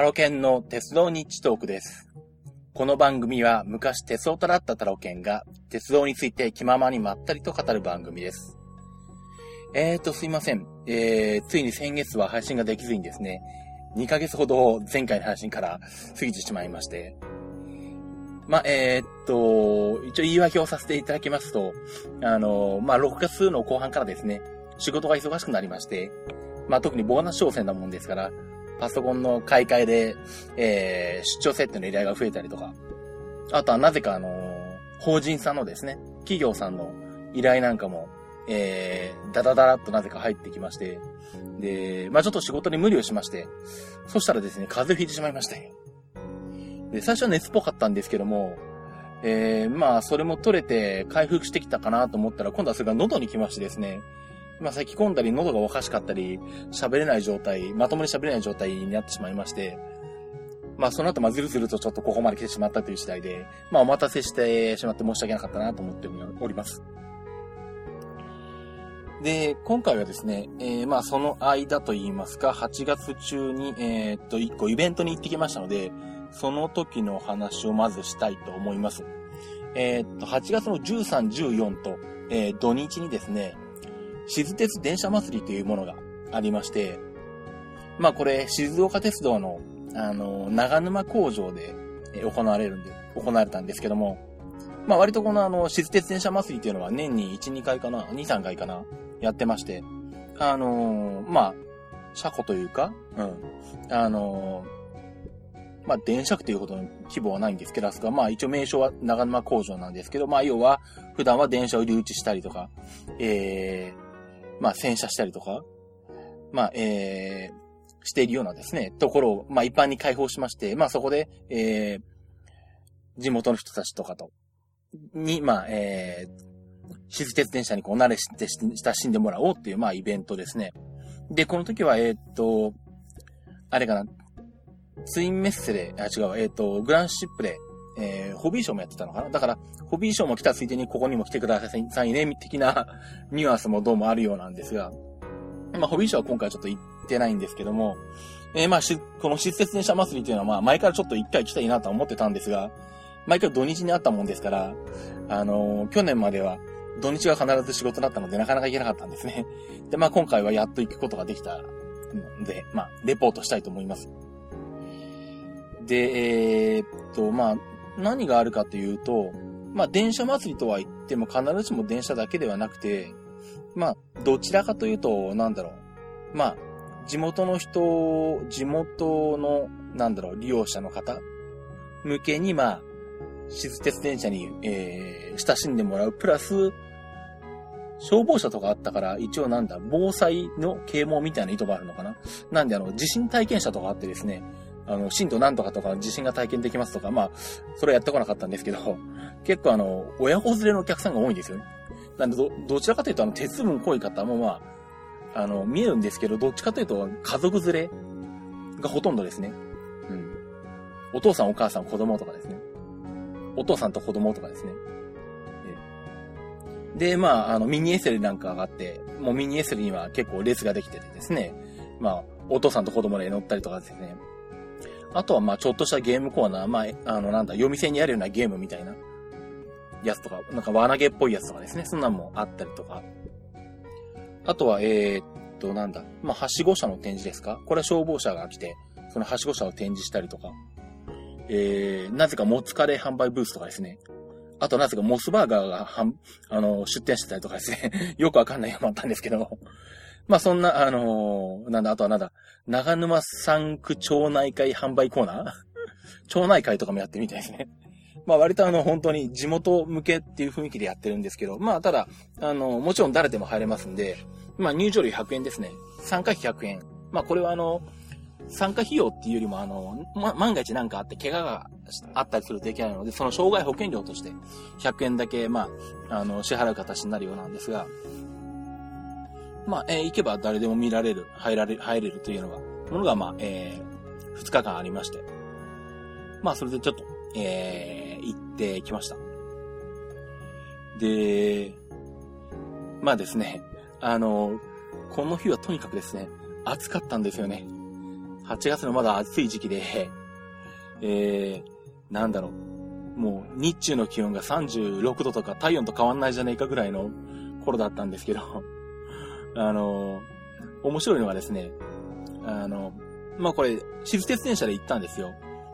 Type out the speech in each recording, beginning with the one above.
タロケンの鉄道日トークです。この番組は昔鉄オタだったタロケンが鉄道について気ままにまったりと語る番組です。えーと、すいません。えー、ついに先月は配信ができずにですね、2ヶ月ほど前回の配信から過ぎてしまいまして、まえー、っと、一応言い訳をさせていただきますと、あの、まあ、6月の後半からですね、仕事が忙しくなりまして、まあ、特にボーナス商戦なもんですから、パソコンの買い替えで、えー、出張設定の依頼が増えたりとか、あとはなぜかあのー、法人さんのですね、企業さんの依頼なんかも、えー、ダダダラっとなぜか入ってきまして、で、まあちょっと仕事に無理をしまして、そしたらですね、風邪をひいてしまいましたよ。で、最初は熱っぽかったんですけども、えー、まあそれも取れて回復してきたかなと思ったら、今度はそれが喉に来ましてですね、まあ、咳込んだり喉がおかしかったり、喋れない状態、まともに喋れない状態になってしまいまして、まあ、その後、まあ、ずるずるとちょっとここまで来てしまったという次第で、まあ、お待たせしてしまって申し訳なかったなと思っております。で、今回はですね、えー、まあ、その間と言いますか、8月中に、えー、っと、1個イベントに行ってきましたので、その時の話をまずしたいと思います。えー、っと、8月の13、14と、えー、土日にですね、静鉄電車祭りというものがありまして、まあこれ、静岡鉄道の、あの、長沼工場で行われるんで、行われたんですけども、まあ割とこのあの、静鉄電車祭りっていうのは年に1、2回かな、2、3回かな、やってまして、あのー、まあ、車庫というか、うん、あのー、まあ、電車区というほどの規模はないんですけど、まあ、一応名称は長沼工場なんですけど、まあ、要は、普段は電車を留置したりとか、えー、まあ、洗車したりとか、まあ、えー、しているようなですね、ところを、まあ、一般に開放しまして、まあ、そこで、えー、地元の人たちとかと、に、まあ、えー、静鉄電車にこう慣れして親しんでもらおうっていう、まあ、イベントですね。で、この時は、えー、っと、あれかな、ツインメッセで、あ、違う、えー、っと、グランシップで、えー、ホビーショーもやってたのかな？だから、ホビーショーも来たついでにここにも来てくださいね、的な ニュアンスもどうもあるようなんですが、まあ、ホビーショーは今回ちょっと行ってないんですけども、えー、まあ、し、この施設電車祭りっていうのは、まあ、前からちょっと一回来たいなとは思ってたんですが、毎回土日にあったもんですから、あのー、去年までは土日が必ず仕事だったのでなかなか行けなかったんですね。で、まあ今回はやっと行くことができたので、まあ、レポートしたいと思います。で、えー、っと、まあ、何があるかというと、まあ、電車祭りとは言っても必ずしも電車だけではなくて、まあ、どちらかというと、なんだろう。まあ、地元の人、地元の、なんだろう、利用者の方向けに、まあ、静鉄電車に、えー、親しんでもらう。プラス、消防車とかあったから、一応なんだ、防災の啓蒙みたいな意図があるのかななんであの、地震体験者とかあってですね、あの、震度何とかとか地震が体験できますとか、まあ、それはやってこなかったんですけど、結構あの、親子連れのお客さんが多いんですよね。なんでど、どちらかというと、あの、鉄分濃い方もまあ、あの、見えるんですけど、どっちかというと、家族連れがほとんどですね。うん。お父さん、お母さん、子供とかですね。お父さんと子供とかですね。で、まあ、あの、ミニエステルなんか上がって、もうミニエステルには結構列ができててですね。まあ、お父さんと子供で乗ったりとかですね。あとは、まあ、ちょっとしたゲームコーナー、まあ、あの、なんだ、夜店にあるようなゲームみたいなやつとか、なんか輪投げっぽいやつとかですね。そんなんもあったりとか。あとは、えー、っと、なんだ、まあ、はしご車の展示ですか？これは消防車が来て、そのはしご車を展示したりとか。えー、なぜかモツカレー販売ブースとかですね。あとなぜかモスバーガーが、はん、あの、出店してたりとかですね。よくわかんない山あったんですけど。まあそんな、あのー、なんだ、あとはなんだ、長沼産区町内会販売コーナー？町内会とかもやってみたいですね。まあ割とあの本当に地元向けっていう雰囲気でやってるんですけど、まあただ、あの、もちろん誰でも入れますんで、まあ入場料100円ですね。参加費100円。まあこれはあの、参加費用っていうよりもあの、ま、万が一なんかあって怪我があったりするといけないので、その障害保険料として100円だけ、まあ、あの、支払う形になるようなんですが、まあ、えー、行けば誰でも見られる、入られ、入れるというのが、ものが、まあ、えー、2日間ありまして。まあ、それでちょっと、えー、行ってきました。で、まあですね、あの、この日はとにかくですね、暑かったんですよね。8月のまだ暑い時期で、えー、なんだろう。もう、日中の気温が36度とか体温と変わんないじゃねえかぐらいの頃だったんですけど、あの、面白いのはですね、あの、まあ、これ、静鉄電車で行ったんですよ。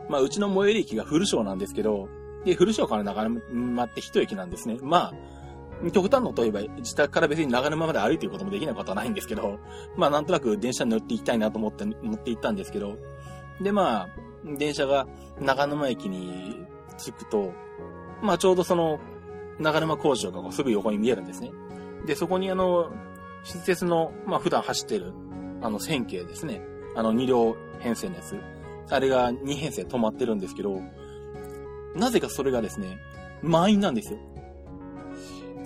まあ、うちの最寄り駅が古庄なんですけど、で、古庄から長沼って一駅なんですね。まあ、極端のといえば、自宅から別に長沼まで歩いていくこともできないことはないんですけど、まあ、なんとなく電車に乗っていきたいなと思って、乗って行ったんですけど、で、まあ、電車が長沼駅に着くと、まあ、ちょうどその、長沼工場がすぐ横に見えるんですね。で、そこにあの、施設の、まあ、普段走ってる、あの、線形ですね。あの、2両編成のやつ。あれが2編成止まってるんですけど、なぜかそれがですね、満員なんですよ。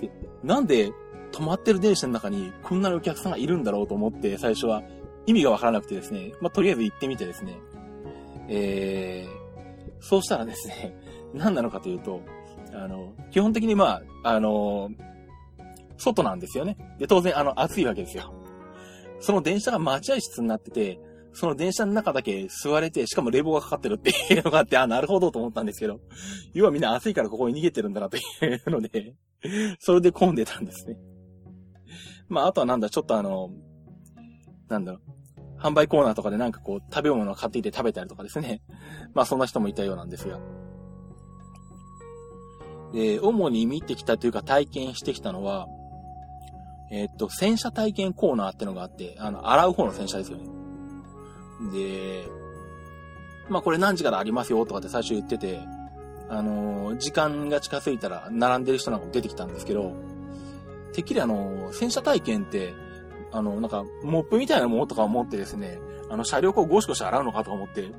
で、なんで止まってる電車の中にこんなにお客さんがいるんだろうと思って最初は意味がわからなくてですね、まあ、とりあえず行ってみてですね、えー、そうしたらですね、何なのかというと、あの、基本的にまあ、あの、外なんですよね。で、当然あの、暑いわけですよ。その電車が待合室になってて、その電車の中だけ座れて、しかも冷房がかかってるっていうのがあって、あ、なるほどと思ったんですけど、要はみんな暑いからここに逃げてるんだなというので、それで混んでたんですね。まあ、あとはなんだ、ちょっとあの、なんだろう、販売コーナーとかでなんかこう、食べ物を買っていて食べたりとかですね。まあ、そんな人もいたようなんですが。で、主に見てきたというか体験してきたのは、えー、っと、洗車体験コーナーってのがあって、あの、洗う方の洗車ですよね。で、まあこれ何時からありますよとかって最初言ってて、あのー、時間が近づいたら並んでる人なんか出てきたんですけど、てっきりあのー、洗車体験って、あの、なんか、モップみたいなものとか思ってですね、あの、車両こうゴシゴシ洗うのかとか思って、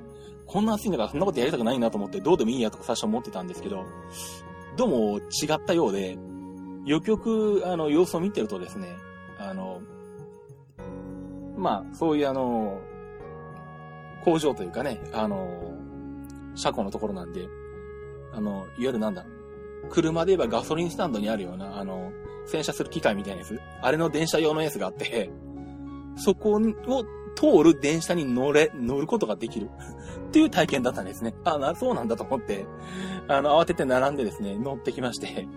こんな暑いんだからそんなことやりたくないなと思って、どうでもいいやとか最初思ってたんですけど、どうも違ったようで、よく、あの、様子を見てるとですね、あの、まあ、そういうあの、工場というかね、あの、車庫のところなんで、あの、いわゆるなんだ、車で言えばガソリンスタンドにあるような、あの、洗車する機械みたいなやつ、あれの電車用のやつがあって、そこを通る電車に乗れ、乗ることができる っていう体験だったんですね。あ、な、そうなんだと思って、あの、慌てて並んでですね、乗ってきまして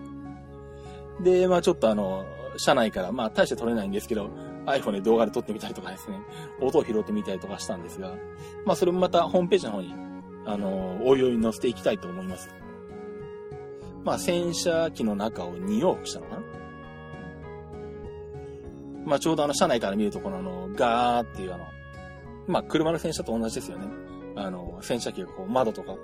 で、まあちょっとあの、車内から、まあ大して撮れないんですけど、iPhone で動画で撮ってみたりとかですね、音を拾ってみたりとかしたんですが、まあそれもまたホームページの方に、あの、おいおい載せていきたいと思います。まあ洗車機の中を2往復したのかなまあちょうどあの車内から見るとこのあの、ガーっていうあの、まあ車の洗車と同じですよね。あの、洗車機がこう窓とか、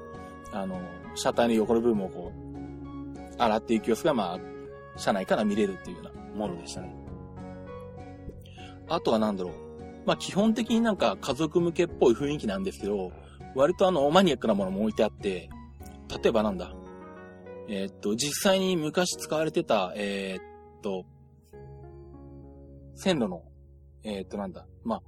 あの、車体の横の部分をこう、洗っていく様子がまあ、車内から見れるっていうようなものでしたね。あとはなんだろう。まあ、基本的になんか家族向けっぽい雰囲気なんですけど、割とあの、マニアックなものも置いてあって、例えばなんだ。えー、っと、実際に昔使われてた、えー、っと、線路の、えー、っとなんだ。まあ、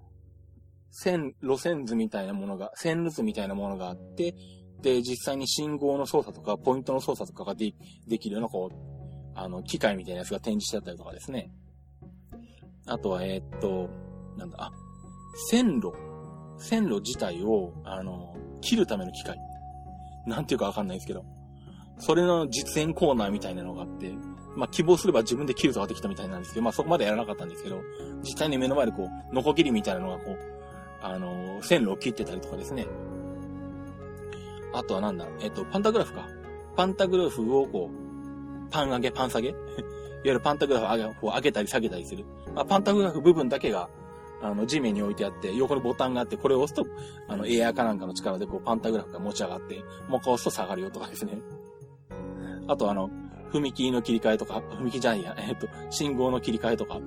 線、路線図みたいなものが、線路図みたいなものがあって、で、実際に信号の操作とか、ポイントの操作とかがでできるような、こう、あの、機械みたいなやつが展示してあったりとかですね。あとは、えー、っと、なんだ、あ、線路。線路自体を、あの、切るための機械。なんていうかわかんないですけど。それの実演コーナーみたいなのがあって、まあ、希望すれば自分で切るとができたみたいなんですけど、まあ、そこまでやらなかったんですけど、実際に目の前でこう、ノコギリみたいなのがこう、あの、線路を切ってたりとかですね。あとはなんだ、えっと、パンタグラフか。パンタグラフをこう、パン上げ、パン下げ？いわゆるパンタグラフを上げたり下げたりする。まあ、パンタグラフ部分だけが、あの、地面に置いてあって、横にボタンがあって、これを押すと、あの、エアーかなんかの力でこう、パンタグラフが持ち上がって、もう一回押すと下がるよとかですね。あとあの、踏切の切り替えとか、踏切じゃないや、えっと、信号の切り替えとか、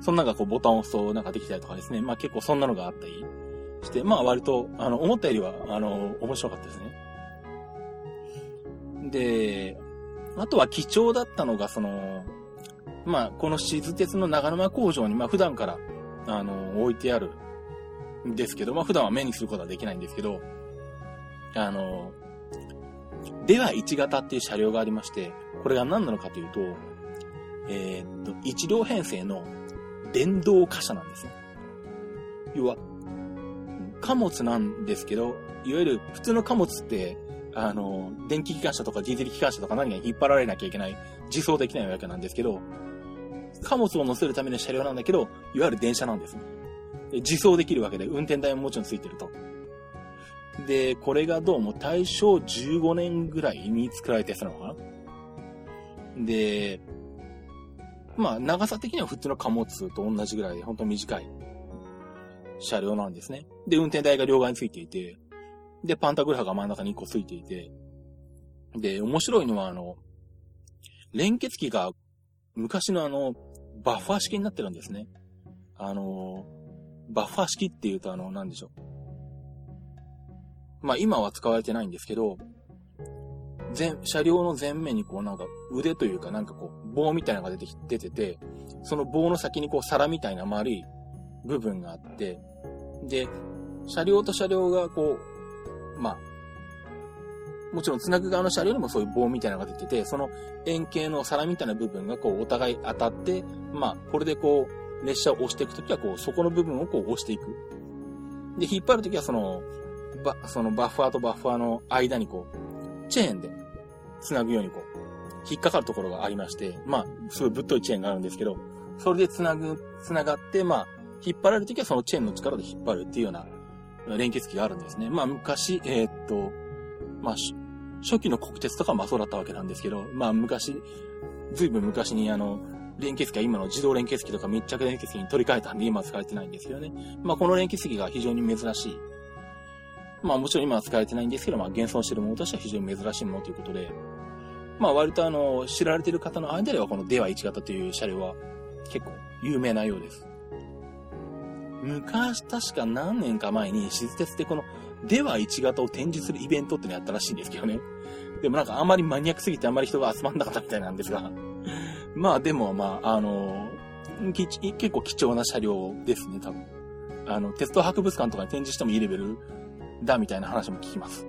そんなのがこう、ボタンを押すとなんかできたりとかですね。まあ結構そんなのがあったりして、まあ割と、あの、思ったよりは、あの、面白かったですね。で、あとは貴重だったのが、その、まあ、この静鉄の長沼工場に、まあ、普段から、あの、置いてあるんですけど、まあ、普段は目にすることはできないんですけど、あの、では1型っていう車両がありまして、これが何なのかというと、えー、っと、1両編成の電動貨車なんですね。要は、貨物なんですけど、いわゆる普通の貨物って、あの、電気機関車とかディーゼル機関車とか何が引っ張られなきゃいけない、自走できないわけなんですけど、貨物を乗せるための車両なんだけど、いわゆる電車なんですね。自走できるわけで、運転台ももちろんついてると。で、これがどうも大正15年ぐらいに作られたやつなのかなで、まあ、長さ的には普通の貨物と同じぐらいで、ほんと短い車両なんですね。で、運転台が両側についていて、で、パンタグラフが真ん中に1個ついていて、で、面白いのは、あの、連結機が昔のあの、バッファー式になってるんですね。あの、バッファー式って言うとあの、なんでしょう。まあ今は使われてないんですけど、全、車両の前面にこうなんか腕というかなんかこう棒みたいなのが出てき、出てて、その棒の先にこう皿みたいな丸い部分があって、で、車両と車両がこう、まあ、もちろん繋ぐ側の車両にもそういう棒みたいなのが出てて、その円形の皿みたいな部分がこうお互い当たって、まあ、これでこう、列車を押していくときはこう、そこの部分をこう押していく。で、引っ張るときはその、ば、そのバッファーとバッファーの間にこう、チェーンで繋ぐようにこう、引っかかるところがありまして、まあ、すごいぶっといチェーンがあるんですけど、それで繋ぐ、繋がって、まあ、引っ張られるときはそのチェーンの力で引っ張るっていうような連結機があるんですね。まあ、昔、えー、っと、まあ、初期の国鉄とかもそうだったわけなんですけど、まあ昔、ずいぶん昔にあの、連結機は今の自動連結機とか密着連結機に取り替えたんで今は使われてないんですけどね。まあこの連結機が非常に珍しい。まあもちろん今は使われてないんですけど、まあ現存しているものとしては非常に珍しいものということで、まあ割とあの、知られている方の間ではこのデワ1型という車両は結構有名なようです。昔確か何年か前に、静鉄でこのでは1型を展示するイベントってのやったらしいんですけどね。でもなんかあんまりマニアックすぎてあんまり人が集まんなかったみたいなんですが。まあでもまあ、あの、結構貴重な車両ですね、多分。あの、鉄道博物館とかに展示してもいいレベルだみたいな話も聞きます。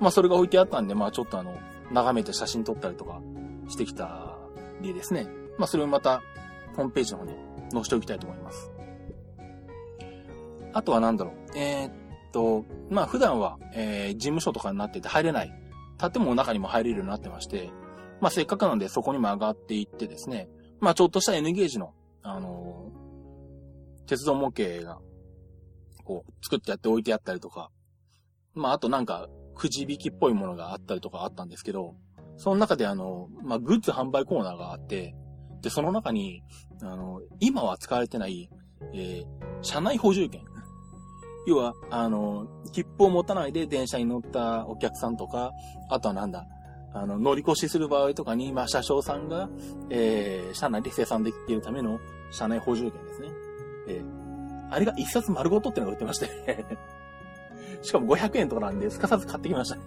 まあそれが置いてあったんで、まあちょっとあの、眺めて写真撮ったりとかしてきたりですね。まあそれをまた、ホームページの方に載せておきたいと思います。あとは何だろう。えー、っと、まあ普段は、えー、事務所とかになってて入れない、建物の中にも入れるようになってまして、まあせっかくなんでそこにも上がっていってですね、まあちょっとした N ゲージの、あのー、鉄道模型が、こう、作ってやって置いてあったりとか、まああとなんか、くじ引きっぽいものがあったりとかあったんですけど、その中であの、まあグッズ販売コーナーがあって、で、その中に、あの、今は使われてない、えー、車内補充券。要は、あの、切符を持たないで電車に乗ったお客さんとか、あとはなんだ、あの、乗り越しする場合とかに、まあ、車掌さんが、えー、車内で生産できているための車内補充券ですね。えー、あれが一冊丸ごとってのが売ってまして しかも500円とかなんで、すかさず買ってきました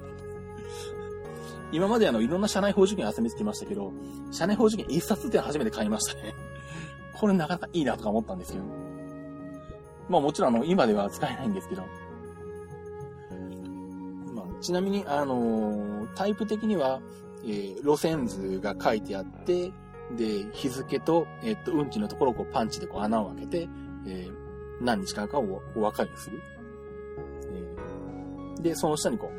今まであの、いろんな車内補充券集めてきましたけど、車内補充券一冊って初めて買いましたねこれなかなかいいなとか思ったんですけど。まあもちろんあの、今では使えないんですけど。まあ、ちなみに、あの、タイプ的には、えー、路線図が書いてあって、で、日付と、えっと、運賃のところをこうパンチでこう穴を開けて、えー、何日間かをお分かりにする。えー、で、その下にこ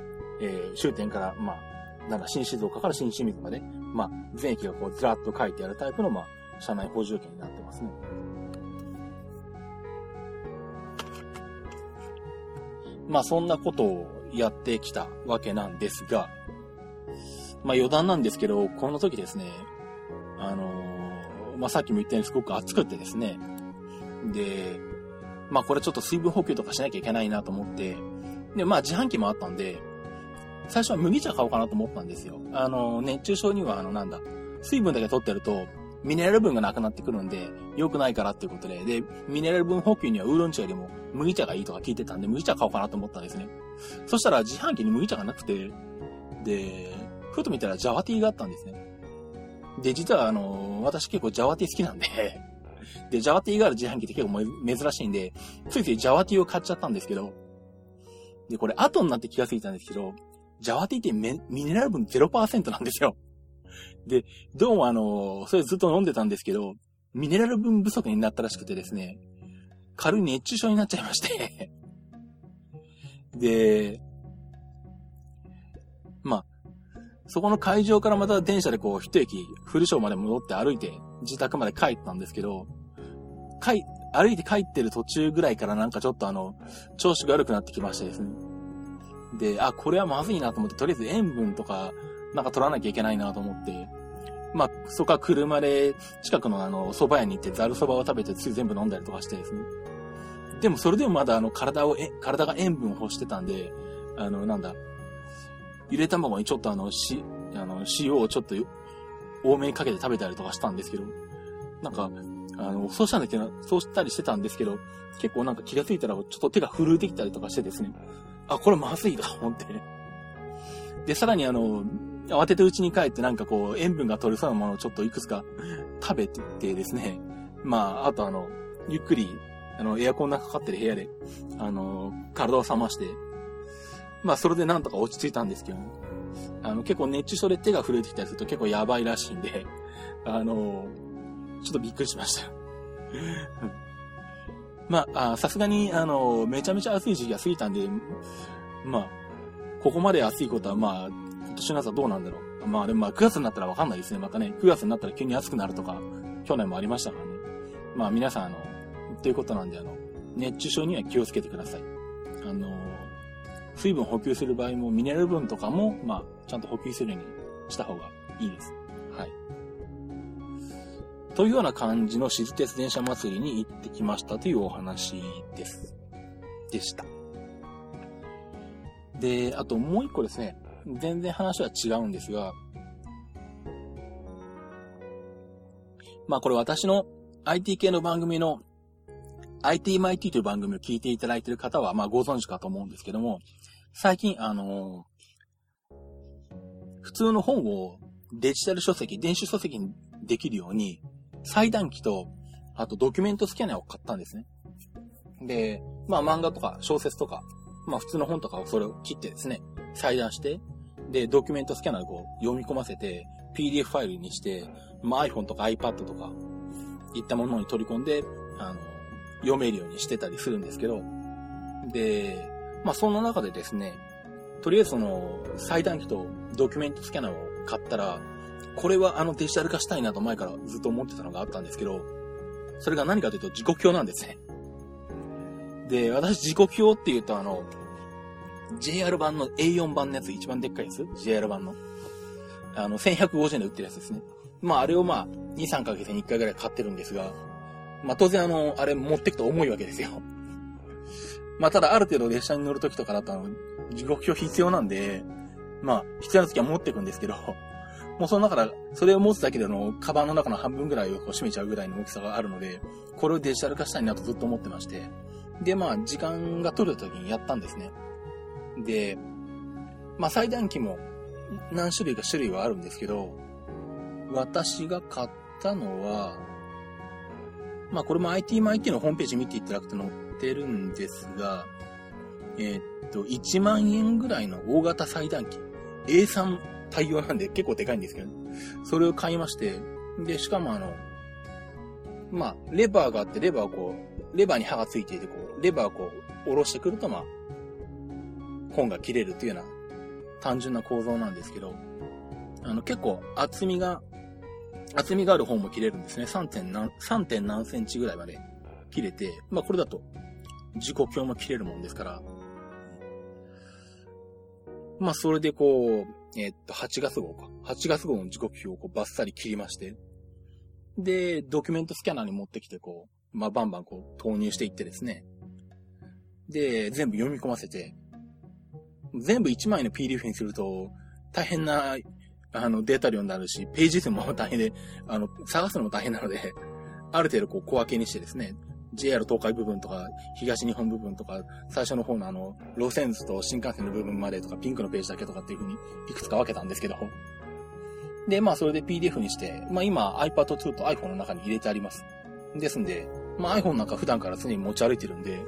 う、えー、終点から、まあ、なんか新静岡から新清水まで、まあ、全駅がこうずらっと書いてあるタイプの、まあ、車内補充券になってますね。まあそんなことをやってきたわけなんですが、まあ余談なんですけど、この時ですね、あのー、まあさっきも言ったようにすごく暑くてですね、で、まあこれちょっと水分補給とかしなきゃいけないなと思って、で、まあ自販機もあったんで、最初は麦茶買おうかなと思ったんですよ。あの、熱中症にはあのなんだ、水分だけ取ってると、ミネラル分がなくなってくるんで、良くないからっていうことで、で、ミネラル分補給にはウーロン茶よりも麦茶がいいとか聞いてたんで、麦茶買おうかなと思ったんですね。そしたら自販機に麦茶がなくて、で、ふと見たらジャワティーがあったんですね。で、実はあの、私結構ジャワティー好きなんでで、ジャワティーがある自販機って結構珍しいんで、ついついジャワティーを買っちゃったんですけど、で、これ後になって気がついたんですけど、ジャワティーってミネラル分0%なんですよ。で、どうもあの、それずっと飲んでたんですけど、ミネラル分不足になったらしくてですね、軽い熱中症になっちゃいましてで、まあ、そこの会場からまた電車でこう、一駅、フルショーまで戻って歩いて、自宅まで帰ったんですけど、帰、歩いて帰ってる途中ぐらいからなんかちょっとあの、調子が悪くなってきましてですね。で、あ、これはまずいなと思って、とりあえず塩分とか、なんか取らなきゃいけないなと思って、まあ、そこは車で近くのあの、蕎麦屋に行ってザル蕎麦を食べてつい全部飲んだりとかしてですね。でもそれでもまだあの、体を、え、体が塩分を欲してたんで、あの、なんだ、ゆで卵にちょっとあの、し、あの、塩をちょっと多めにかけて食べたりとかしたんですけど、なんか、あの、そうしたんだけど、そうしたりしてたんですけど、結構なんか気がついたらちょっと手が震えてきたりとかしてですね、あ、これまずいと思って。で、さらにあの、慌てて家に帰ってなんかこう、塩分が取れそうなものをちょっといくつか食べててですね、まあ、あとあの、ゆっくり、あの、エアコンがかかってる部屋で、あの、体を冷まして、まあ、それでなんとか落ち着いたんですけど、あの、結構熱中症で手が震えてきたりすると結構やばいらしいんで、あの、ちょっとびっくりしました。まあ、さすがに、あの、めちゃめちゃ暑い時期が過ぎたんで、まあ、ここまで暑いことは、まあ、年の夏はどうなんだろう？まあ、でもまあ、9月になったらわかんないですね。またね、9月になったら急に暑くなるとか、去年もありましたからね。まあ、皆さん、あの、ということなんで、あの、熱中症には気をつけてください。あの、水分補給する場合も、ミネラル分とかも、まあ、ちゃんと補給するようにした方がいいです。はい。というような感じの静鉄電車祭りに行ってきましたというお話です。でした。で、あともう一個ですね、全然話は違うんですが、まあこれ私の IT 系の番組の ITMIT という番組を聞いていただいている方はまあご存知かと思うんですけども、最近あの普通の本をデジタル書籍、電子書籍にできるように、裁断機と、あとドキュメントスキャナーを買ったんですね。で、まあ漫画とか小説とか、まあ普通の本とかをそれを切ってですね、裁断して、で、ドキュメントスキャナーでこう読み込ませて、PDF ファイルにして、まあ iPhone とか iPad とか、いったものに取り込んで、あの、読めるようにしてたりするんですけど、で、まあその中でですね、とりあえずその、裁断機とドキュメントスキャナーを買ったら、これはあのデジタル化したいなと前からずっと思ってたのがあったんですけど、それが何かというと時刻表なんですね。で、私時刻表って言うとあの、JR 版の A4 版のやつ、一番でっかいやつ ?JR 版の。あの、1150円で売ってるやつですね。まあ、あれをまあ、2、3ヶ月に1回ぐらい買ってるんですが、まあ、当然あの、あれ持ってくと重いわけですよ。まあ、ただある程度列車に乗るときとかだとあの、時刻表必要なんで、まあ、必要な時は持ってくんですけど、もうその中から、それを持つだけでの、カバンの中の半分ぐらいをこう占めちゃうぐらいの大きさがあるので、これをデジタル化したいなとずっと思ってまして。で、まあ、時間が取れるときにやったんですね。で、まあ、裁断機も何種類か種類はあるんですけど、私が買ったのは、まあ、これも IT マ IT のホームページ見ていただくと載ってるんですが、えー、っと、1万円ぐらいの大型裁断機。A3 対応なんで結構でかいんですけど、それを買いまして、で、しかもあの、まあ、レバーがあって、レバーをこう、レバーに刃がついていて、こう、レバーをこう、下ろしてくると、まあ、本が切れるというような単純な構造なんですけど、あの、結構厚みが、厚みがある本も切れるんですね。3. 点何、3. 点何センチぐらいまで切れて、まあこれだと時刻表も切れるもんですから、まあそれでこう、えっと、8月号か。8月号の時刻表をこうバッサリ切りまして、で、ドキュメントスキャナーに持ってきて、こう、まあ、バンバンこう、投入していってですね。で、全部読み込ませて、全部1枚の PDF にすると、大変な、あの、データ量になるし、ページ数も大変で、あの、探すのも大変なので、ある程度こう小分けにしてですね、JR 東海部分とか、東日本部分とか、最初の方のあの、路線図と新幹線の部分までとか、ピンクのページだけとかっていう風に、いくつか分けたんですけど。で、まあ、それで PDF にして、まあ今 iPad 2と iPhone の中に入れてあります。ですんで、まあ iPhone なんか普段から常に持ち歩いてるんで、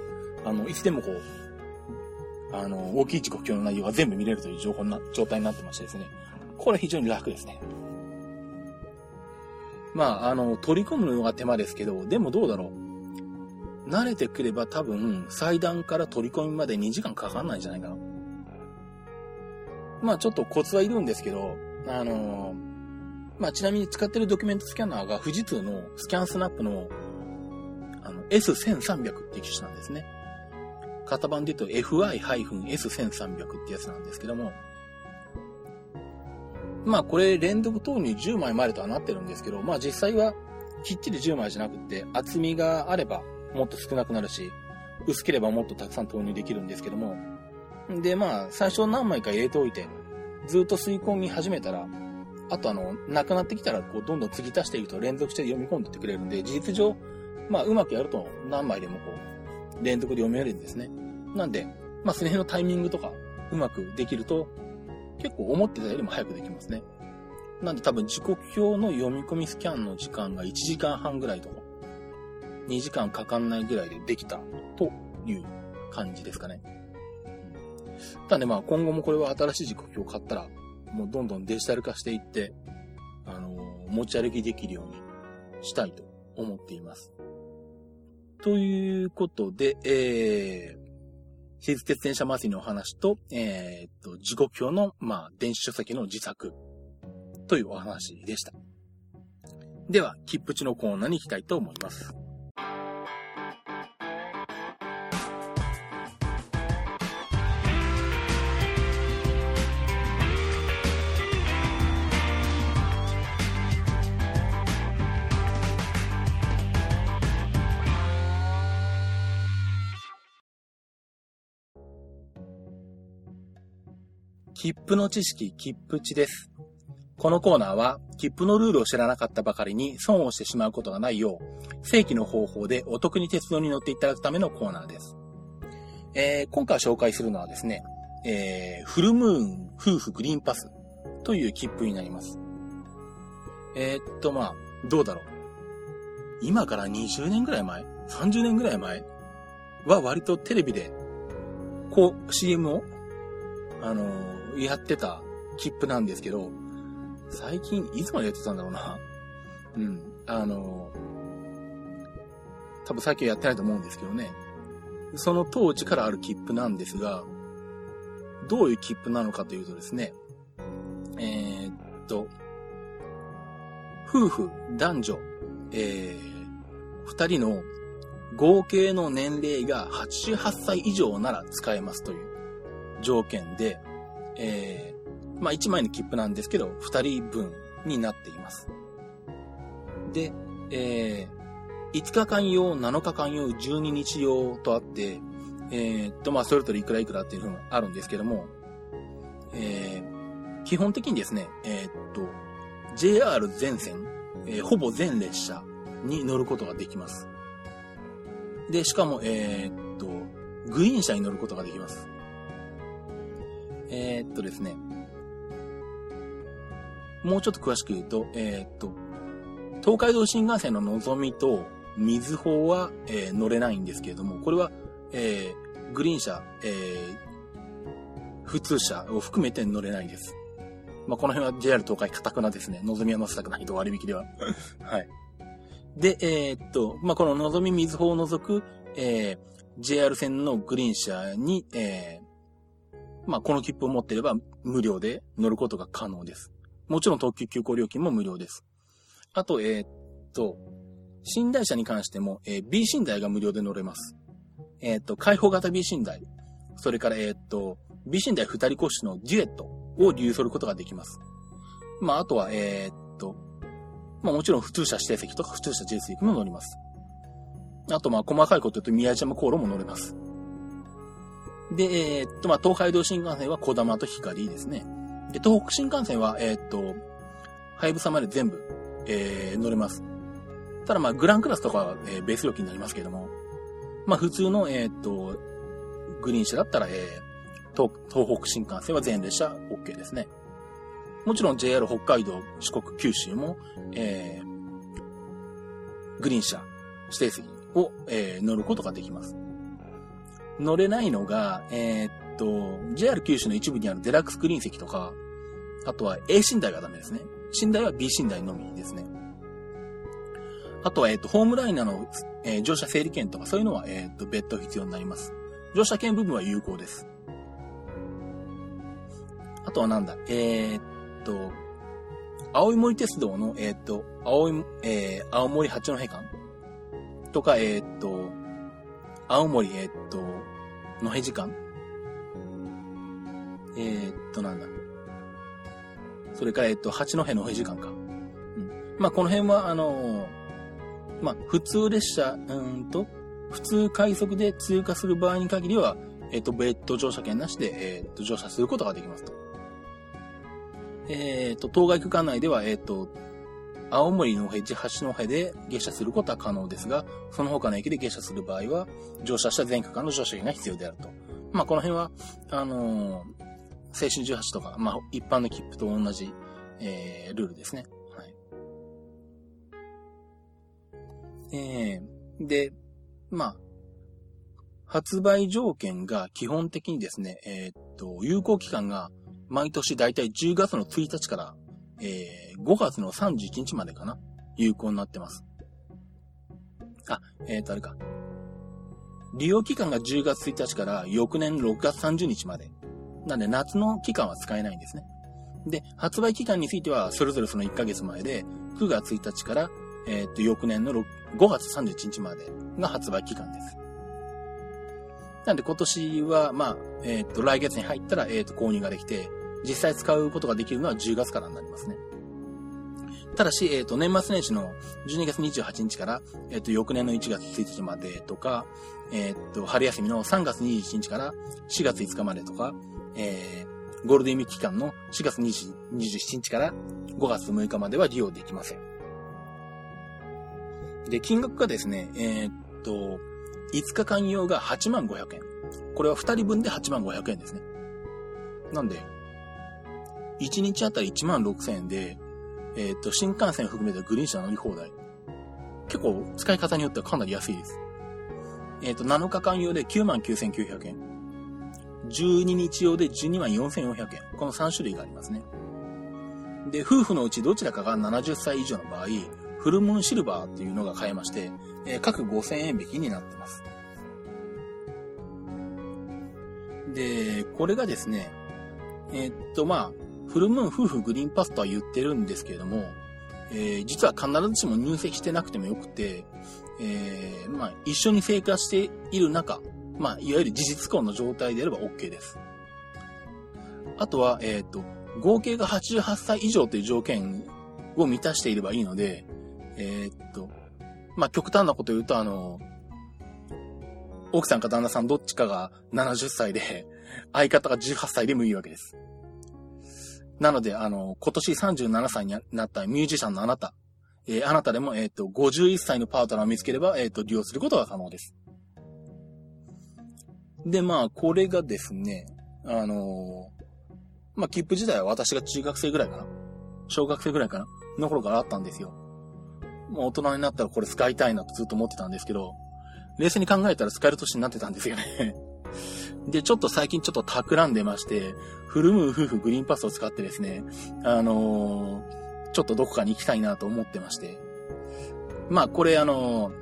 あの、いつでもこう、あの、大きい時刻表の内容が全部見れるという情報な、状態になってましてですね。これ非常に楽ですね。まあ、あの、取り込むのが手間ですけど、でもどうだろう。慣れてくれば多分、祭壇から取り込みまで2時間かかんないんじゃないかな。まあちょっとコツはいるんですけど、あの、まあちなみに使ってるドキュメントスキャナーが富士通のスキャンスナップのあの S1300 っていう機種なんですね。型番で言うと FI-S1300 ってやつなんですけども、まあこれ連続投入10枚までとはなってるんですけど、まあ実際はきっちり10枚じゃなくて厚みがあればもっと少なくなるし、薄ければもっとたくさん投入できるんですけども、でまあ最初何枚か入れておいて、ずっと吸い込み始めたら、あとあの、なくなってきたらこうどんどん継ぎ足していくと連続して読み込んでってくれるんで、事実上、まあうまくやると何枚でもこう、連続で読めるんですね。なんで、まあその辺のタイミングとかうまくできると、結構思ってたよりも早くできますね。なんで多分時刻表の読み込みスキャンの時間が1時間半ぐらいとか、2時間かかんないぐらいでできたという感じですかね。ただね、まあ今後もこれは新しい時刻表を買ったら、もうどんどんデジタル化していって、あのー、持ち歩きできるようにしたいと思っています。ということで、えー、私立鉄電車祭りのお話と、えー、っと、時刻表の、まあ、電子書籍の自作というお話でした。では、切符地のコーナーに行きたいと思います。切符の知識、切符値です。このコーナーは、切符のルールを知らなかったばかりに損をしてしまうことがないよう、正規の方法でお得に鉄道に乗っていただくためのコーナーです。えー、今回紹介するのはですね、えー、フルムーン夫婦グリーンパスという切符になります。えー、っと、まあ、どうだろう。今から20年ぐらい前 ?30 年ぐらい前は割とテレビで、こう、CM を、あのーやってた切符なんですけど、最近、いつまでやってたんだろうな。うん。あの、多分最近やってないと思うんですけどね。その当時からある切符なんですが、どういう切符なのかというとですね、えー、っと、夫婦、男女、えー、二人の合計の年齢が88歳以上なら使えますという条件で、えー、まあ、1枚の切符なんですけど、2人分になっています。で、えー、5日間用、7日間用、12日用とあって、えー、っと、まあ、それぞれいくらいくらっていうのもあるんですけども、えー、基本的にですね、えー、っと、JR 全線、えー、ほぼ全列車に乗ることができます。で、しかも、えー、っと、グリーン車に乗ることができます。えー、っとですね、もうちょっと詳しく言うと、えー、っと、東海道新幹線ののぞみと、みずほは、えー、乗れないんですけれども、これは、えー、グリーン車、えー、普通車を含めて乗れないです。まあ、この辺は JR 東海カタクナですね。のぞみは乗せたくないと割引では。はい。で、えー、っと、まあ、こののぞみみずほを除く、えー、JR 線のグリーン車に、えー、まあ、この切符を持ってれば無料で乗ることが可能です。もちろん特急急行料金も無料です。あと、えー、っと、寝台車に関しても、えー、B 寝台が無料で乗れます。えー、っと、開放型 B 寝台、それから、え、っと、B 寝台二人個室のデュエットを利用することができます。まあ、あとは、えっと、まあ、もちろん普通車指定席とか普通車自由席も乗ります。あと、まあ、細かいこと言うと宮島航路も乗れます。で、えー、っと、まあ、東海道新幹線は小玉と光ですね。で、東北新幹線は、えー、っと、はやぶさまで全部、えー、乗れます。ただまあ、グランクラスとかは、えー、ベース料金になりますけども、まあ、普通の、え、っと、グリーン車だったら、えー、東、東北新幹線は全列車 OK ですね。もちろん JR 北海道、四国、九州も、えー、グリーン車、指定席を、えー、乗ることができます。乗れないのが、えー、っと、JR 九州の一部にあるデラックスグリーン席とか、あとは A 寝台がダメですね。寝台は B 寝台のみですね。あとは、えっ、と、ホームライナーの、えー乗車整理券とかそういうのは、えっ、と、別途必要になります。乗車券部分は有効です。あとはなんだ、えーっと、青い森鉄道の、えーっと、青い、えー、青森八戸間とか、えーっと、青森、えっと、野辺時間えーっと、なんだ？それから、えっと、八戸野辺時間か。うん。まあ、この辺は、あのーまあ、普通列車、うんと、普通快速で通過する場合に限りは、えっ、と、別途乗車券なしで、えっ、と、乗車することができますと。えっ、と、当該区間内では、えっ、と、青森の辺、八の辺で下車することは可能ですが、その他の駅で下車する場合は、乗車した全区間の乗車券が必要であると。まあ、この辺は、あのー青春18とか、まあ、一般の切符と同じ、えー、ルールですね。はい。えー、で、まあ、発売条件が基本的にですね、えーっと、有効期間が毎年だいたい10月の1日から、えー5月の31日までかな？有効になってます。あ、えーっと、あれか。利用期間が10月1日から翌年6月30日まで。なんで夏の期間は使えないんですね。で、発売期間についてはそれぞれその1ヶ月前で、9月1日から、えーっと、翌年の6 5月31日までが発売期間です。なんで今年は、まあ、えっ、と、来月に入ったら、えっ、と、購入ができて、実際使うことができるのは10月からになりますね。ただし、えっ、と、年末年始の12月28日から、えっ、と、翌年の1月1日までとか、えっ、と、春休みの3月21日から4月5日までとか、えー、ゴールデンウィーク期間の4月20 27日から5月6日までは利用できません。で、金額がですね、えっと、5日間用が8万500円。これは2人分で8万500円ですね。なんで、1日あたり1万6000円で、えーっと、新幹線含めてグリーン車乗り放題。結構、使い方によってはかなり安いです。えーっと、7日間用で9万9900円。12日用で12万4400円。この3種類がありますね。で、夫婦のうちどちらかが70歳以上の場合、フルムーンシルバーっていうのが買えまして、えー各5000円引きになってます。で、これがですね、えーっと、まあ、フルムーン夫婦グリーンパスとは言ってるんですけれども、えー実は必ずしも入籍してなくてもよくて、えーまあ、一緒に生活している中、まあ、いわゆる事実婚の状態であれば OK です。あとは、えーっと、合計が88歳以上という条件を満たしていればいいので、えっと、まあ、極端なこと言うと、あの、奥さんか旦那さんどっちかが70歳で、相方が18歳でもいいわけです。なので、あの、今年37歳になったミュージシャンのあなた、えーあなたでも、えーと、51歳のパートナーを見つければ、えーと、利用することが可能です。で、まあ、これがですね、あのまあ、切符自体は私が中学生ぐらいかな小学生ぐらいかなの頃からあったんですよ。もう大人になったらこれ使いたいなとずっと思ってたんですけど、冷静に考えたら使える年になってたんですよね。で、ちょっと最近ちょっと企んでまして、フルムー夫婦グリーンパスを使ってですね、あのーちょっとどこかに行きたいなと思ってまして。まあ、これあのー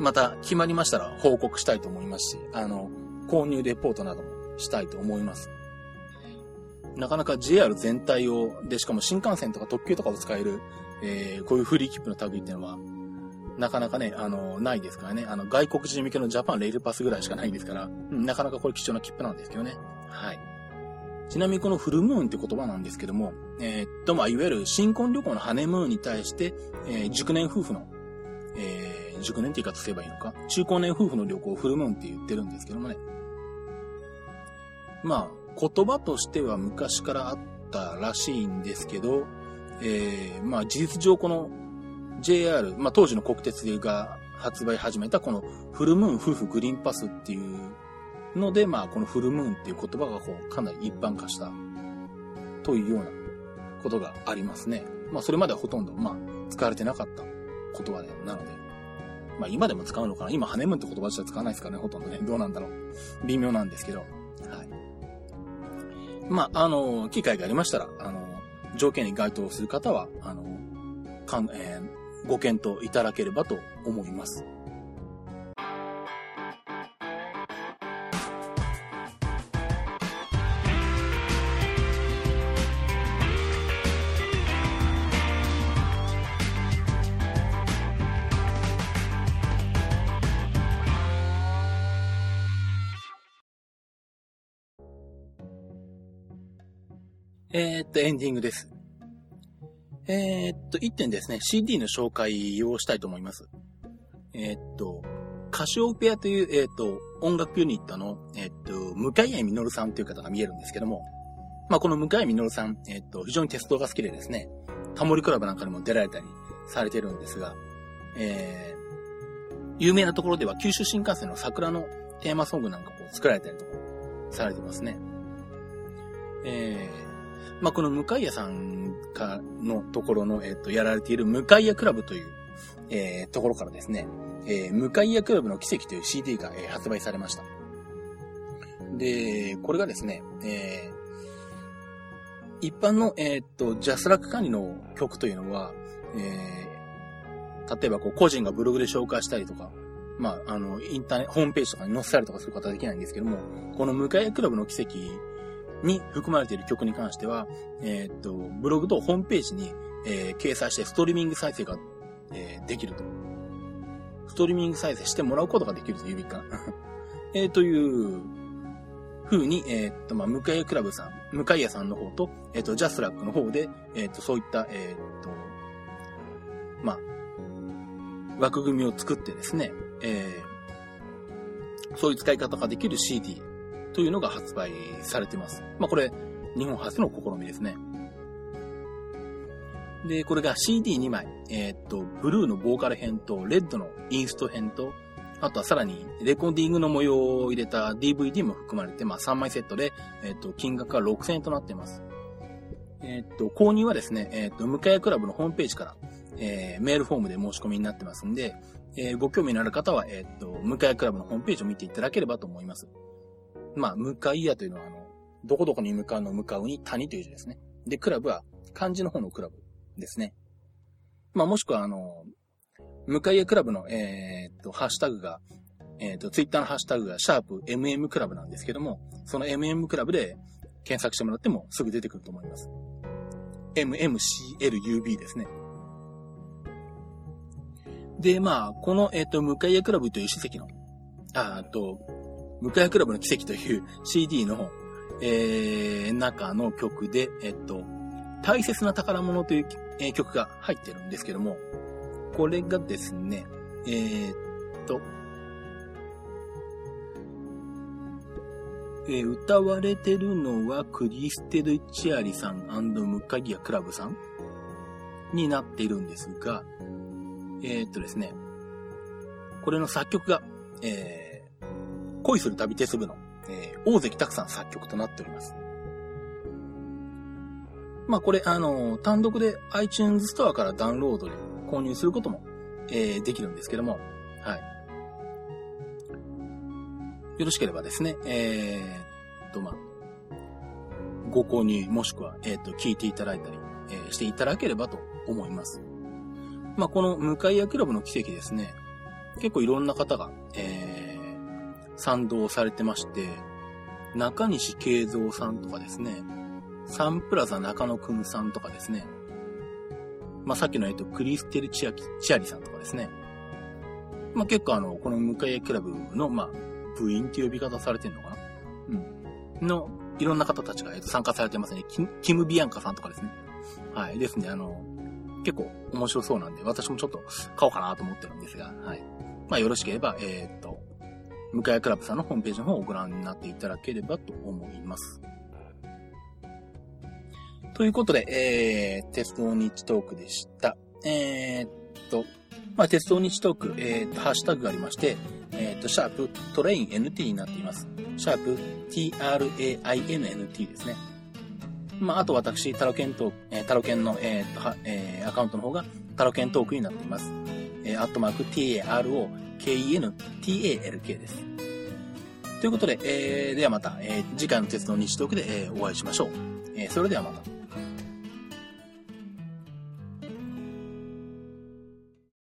また決まりましたら報告したいと思いますし、あの、購入レポートなどもしたいと思います。なかなか JR 全体を、で、しかも新幹線とか特急とかを使える、えー、こういうフリー切符の類っていうのは、なかなかね、あの、ないですからね。あの、外国人向けのジャパンレールパスぐらいしかないですから、うんなかなかこれ貴重な切符なんですけどね。はい。ちなみにこのフルムーンって言葉なんですけども、えーっと、まあ、いわゆる新婚旅行のハネムーンに対して、えー熟年夫婦の、えー熟年って言い方すればいいのか、中高年夫婦の旅行をフルムーンって言ってるんですけどもね。まあ、言葉としては昔からあったらしいんですけど、えー、まあ事実上この JR、まあ当時の国鉄が発売始めたこのフルムーン夫婦グリーンパスっていうので、まあこのフルムーンっていう言葉がこうかなり一般化したというようなことがありますね。まあそれまではほとんどまあ使われてなかった言葉でなので、まあ今でも使うのかな？今ハネムーンって言葉自体使わないですからね、ほとんどね。どうなんだろう。微妙なんですけど。はい。まあ、あの、機会がありましたら、あの、条件に該当する方は、あの、かん、えーご検討いただければと思います。えー、っと、エンディングです。えー、っと、1点ですね、CD の紹介をしたいと思います。えー、っと、カシオペアという、えっと、音楽ユニットの、えっと、向井みのるさんという方が見えるんですけども、まあ、この向井みのるさん、えっと、非常に鉄道が好きでですね、タモリクラブなんかにも出られたりされてるんですが、えー、有名なところでは九州新幹線の桜のテーマソングなんかこう作られたりとかされてますね。えー、まあ、この向谷さんかのところの、えっ、と、やられている向谷クラブという、えー、ところからですね、えー、向谷クラブの奇跡という CD が、えー、発売されました。で、これがですね、えー、一般の、えっ、と、ジャスラック管理の曲というのは、えー、例えばこう、個人がブログで紹介したりとか、まあ、あの、インターネット、ホームページとかに載せたりとかすることはできないんですけども、この向谷クラブの奇跡に含まれている曲に関しては、えー、っと、ブログとホームページに、えー、掲載してストリーミング再生が、えー、できると。ストリーミング再生してもらうことができるという意味か。えー、という風に、えー、っと、まあ、向井クラブさん、向井屋さんの方と、えー、っと、ジャスラックの方で、えー、っと、そういった、えっと、まあ、枠組みを作ってですね、えー、そういう使い方ができる CD というのが発売されています。まあこれ、日本初の試みですね。で、これが CD2 枚、えー、っと、ブルーのボーカル編と、レッドのインスト編と、あとはさらに、レコーディングの模様を入れた DVD も含まれて、まあ3枚セットで、えー、っと、金額は6000円となっています。えー、っと、購入はですね、えっと、向井クラブのホームページから、えー、メールフォームで申し込みになってますんで、えー、ご興味のある方は、えっと、向井クラブのホームページを見ていただければと思います。まあ、向かい屋というのは、あの、どこどこに向かうの向かうに谷という字ですね。で、クラブは漢字の方のクラブですね。まあ、もしくは、あの、向かい屋クラブの、えー、っと、ハッシュタグが、えー、っと、ツイッターのハッシュタグが、シャープ MM クラブなんですけども、その MM クラブで検索してもらってもすぐ出てくると思います。MMCLUB ですね。で、まあ、この、えっ、と、向かい屋クラブという史跡の、あと、向井クラブの奇跡という CD の、えー、中の曲で、えっと、大切な宝物という、えー、曲が入ってるんですけども、これがですね、えー、っと、えー、歌われてるのはクリステル・チアリさん向谷クラブさんになっているんですが、えー、っとですね、これの作曲が、えー恋する旅鉄部の、えー、大関拓さん作曲となっております。まあこれ、あの、単独で iTunes ストアからダウンロードで購入することも、えー、できるんですけども、はい。よろしければですね、えー、と、まあ、ご購入もしくは、えっ、と、聞いていただいたり、えー、していただければと思います。まあ、この向井屋クラブの奇跡ですね、結構いろんな方が、えー、賛同されてまして、中西慶三さんとかですね、サンプラザ中野くんさんとかですね、まあ、さっきのえっと、クリステルチアキ、チアリさんとかですね。まあ、結構あの、この向井クラブの、まあ、部員って呼び方されてんのかなうん。の、いろんな方たちが、えっと、参加されてますね。キキム・ビアンカさんとかですね。はい。ですね、あの、結構面白そうなんで、私もちょっと買おうかなと思ってるんですが、はい。まあ、よろしければ、えー、っと、向井クラブさんのホームページの方をご覧になっていただければと思います。ということで、えー、鉄道日トークでした。えー、っと、まあ、鉄道日トーク、えー、っと、ハッシュタグがありまして、えー、っと、シャープトレイン NT になっています。シャープ TRAINNT ですね。まあ、あと私、タロケントーク、えー、タロケンの、えー、っと、えー、アカウントの方がタロケントークになっています。えー、アットマーク TARO KENTALK です。ということで、えー、ではまた、えー、次回の鉄の日トークで、えー、お会いしましょう。えー、それではまた。